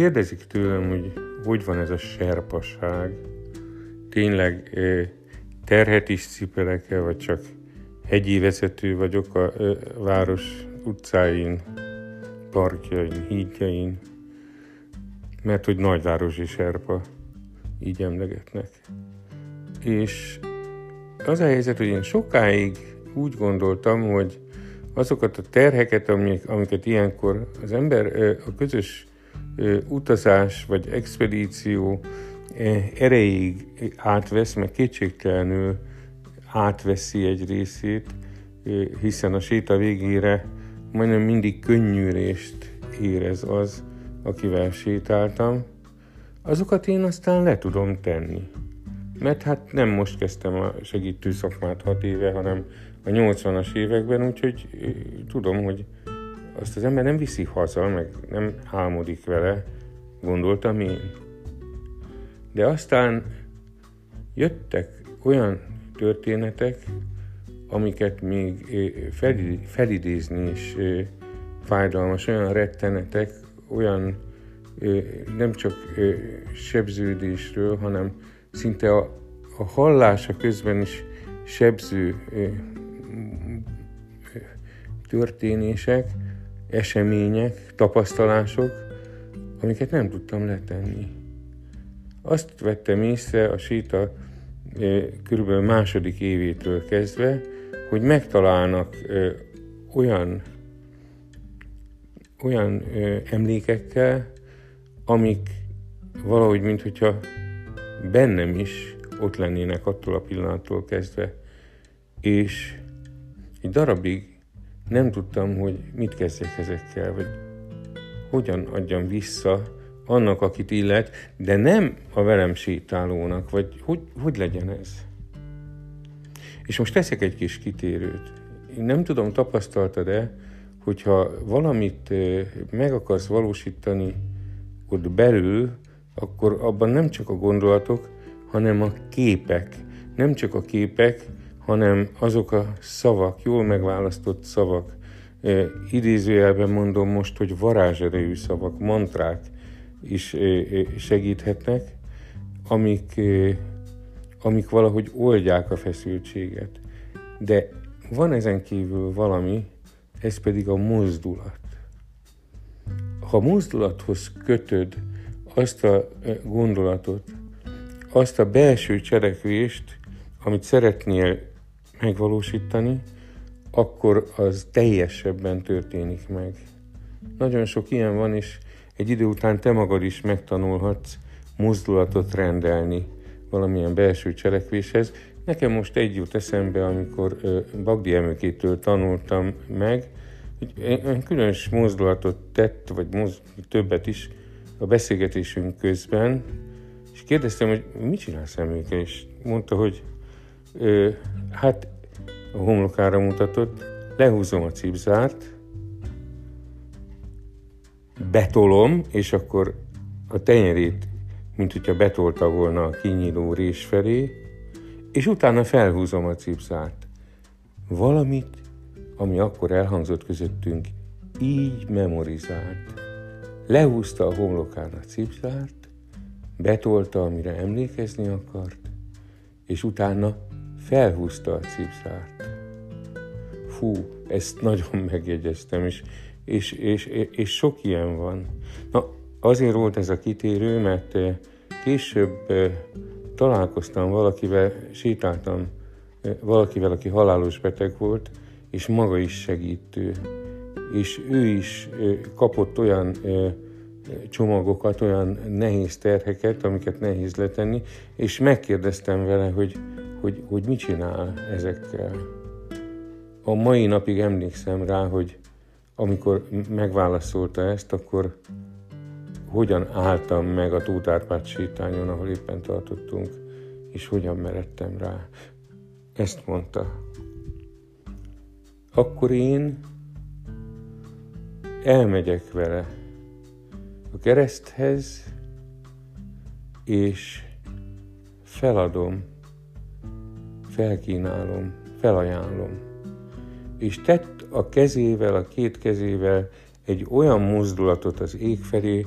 kérdezik tőlem, hogy hogy van ez a serpaság, tényleg terhet is cipelek-e, vagy csak hegyi vezető vagyok a város utcáin, parkjain, hídjain, mert hogy nagyvárosi serpa, így emlegetnek. És az a helyzet, hogy én sokáig úgy gondoltam, hogy azokat a terheket, amik, amiket ilyenkor az ember a közös utazás vagy expedíció erejéig átvesz, meg kétségtelenül átveszi egy részét, hiszen a séta végére majdnem mindig könnyűrést érez az, akivel sétáltam, azokat én aztán le tudom tenni. Mert hát nem most kezdtem a segítő szakmát hat éve, hanem a 80-as években, úgyhogy tudom, hogy azt az ember nem viszi haza, meg nem álmodik vele, gondoltam én. De aztán jöttek olyan történetek, amiket még felidézni is fájdalmas, olyan rettenetek, olyan nem csak sebződésről, hanem szinte a, a hallása közben is sebző történések, események, tapasztalások, amiket nem tudtam letenni. Azt vettem észre a séta körülbelül második évétől kezdve, hogy megtalálnak olyan, olyan emlékekkel, amik valahogy, mintha bennem is ott lennének attól a pillanattól kezdve, és egy darabig nem tudtam, hogy mit kezdjek ezekkel, vagy hogyan adjam vissza annak, akit illet, de nem a velem sétálónak, vagy hogy, hogy legyen ez. És most teszek egy kis kitérőt. Én nem tudom, tapasztaltad-e, hogyha valamit meg akarsz valósítani ott belül, akkor abban nem csak a gondolatok, hanem a képek. Nem csak a képek, hanem azok a szavak, jól megválasztott szavak, idézőjelben mondom most, hogy varázserejű szavak, mantrák is segíthetnek, amik, amik valahogy oldják a feszültséget. De van ezen kívül valami, ez pedig a mozdulat. Ha mozdulathoz kötöd azt a gondolatot, azt a belső cselekvést, amit szeretnél megvalósítani, akkor az teljesebben történik meg. Nagyon sok ilyen van, és egy idő után te magad is megtanulhatsz mozdulatot rendelni valamilyen belső cselekvéshez. Nekem most egy jut eszembe, amikor Bagdi Emőkétől tanultam meg, hogy egy különös mozdulatot tett, vagy moz, többet is a beszélgetésünk közben, és kérdeztem, hogy mit csinálsz Emőke, és mondta, hogy ö, hát a homlokára mutatott, lehúzom a cipzárt, betolom, és akkor a tenyerét, mint hogyha betolta volna a kinyíló rés felé, és utána felhúzom a cipzárt. Valamit, ami akkor elhangzott közöttünk, így memorizált. Lehúzta a homlokán a cipzárt, betolta, amire emlékezni akart, és utána felhúzta a cipzárt. Fú, ezt nagyon megjegyeztem, és, és, és, és sok ilyen van. Na, azért volt ez a kitérő, mert eh, később eh, találkoztam valakivel, sétáltam eh, valakivel, aki halálos beteg volt, és maga is segítő. És ő is kapott olyan csomagokat, olyan nehéz terheket, amiket nehéz letenni, és megkérdeztem vele, hogy hogy, hogy mit csinál ezekkel. A mai napig emlékszem rá, hogy amikor megválaszolta ezt, akkor hogyan álltam meg a Tótárpát sétányon, ahol éppen tartottunk, és hogyan meredtem rá. Ezt mondta. Akkor én elmegyek vele a kereszthez, és feladom felkínálom, felajánlom. És tett a kezével, a két kezével egy olyan mozdulatot az ég felé,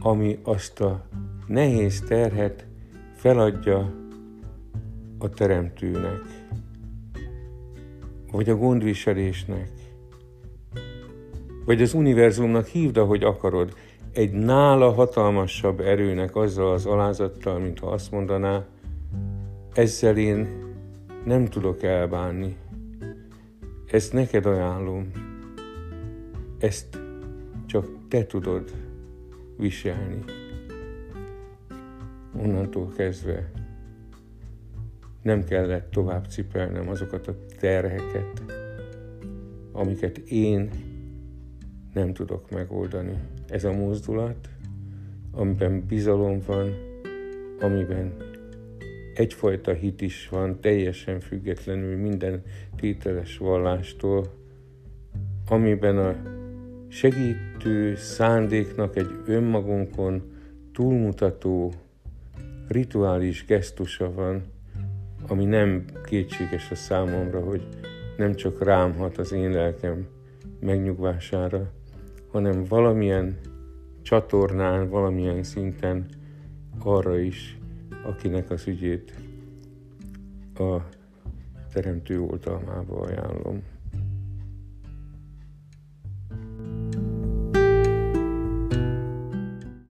ami azt a nehéz terhet feladja a teremtőnek, vagy a gondviselésnek, vagy az univerzumnak hívd, ahogy akarod, egy nála hatalmasabb erőnek azzal az alázattal, mint ha azt mondaná, ezzel én nem tudok elbánni. Ezt neked ajánlom. Ezt csak te tudod viselni. Onnantól kezdve nem kellett tovább cipelnem azokat a terheket, amiket én nem tudok megoldani. Ez a mozdulat, amiben bizalom van, amiben egyfajta hit is van, teljesen függetlenül minden tételes vallástól, amiben a segítő szándéknak egy önmagunkon túlmutató rituális gesztusa van, ami nem kétséges a számomra, hogy nem csak rám hat az én lelkem megnyugvására, hanem valamilyen csatornán, valamilyen szinten arra is, akinek az ügyét a teremtő oltalmába ajánlom.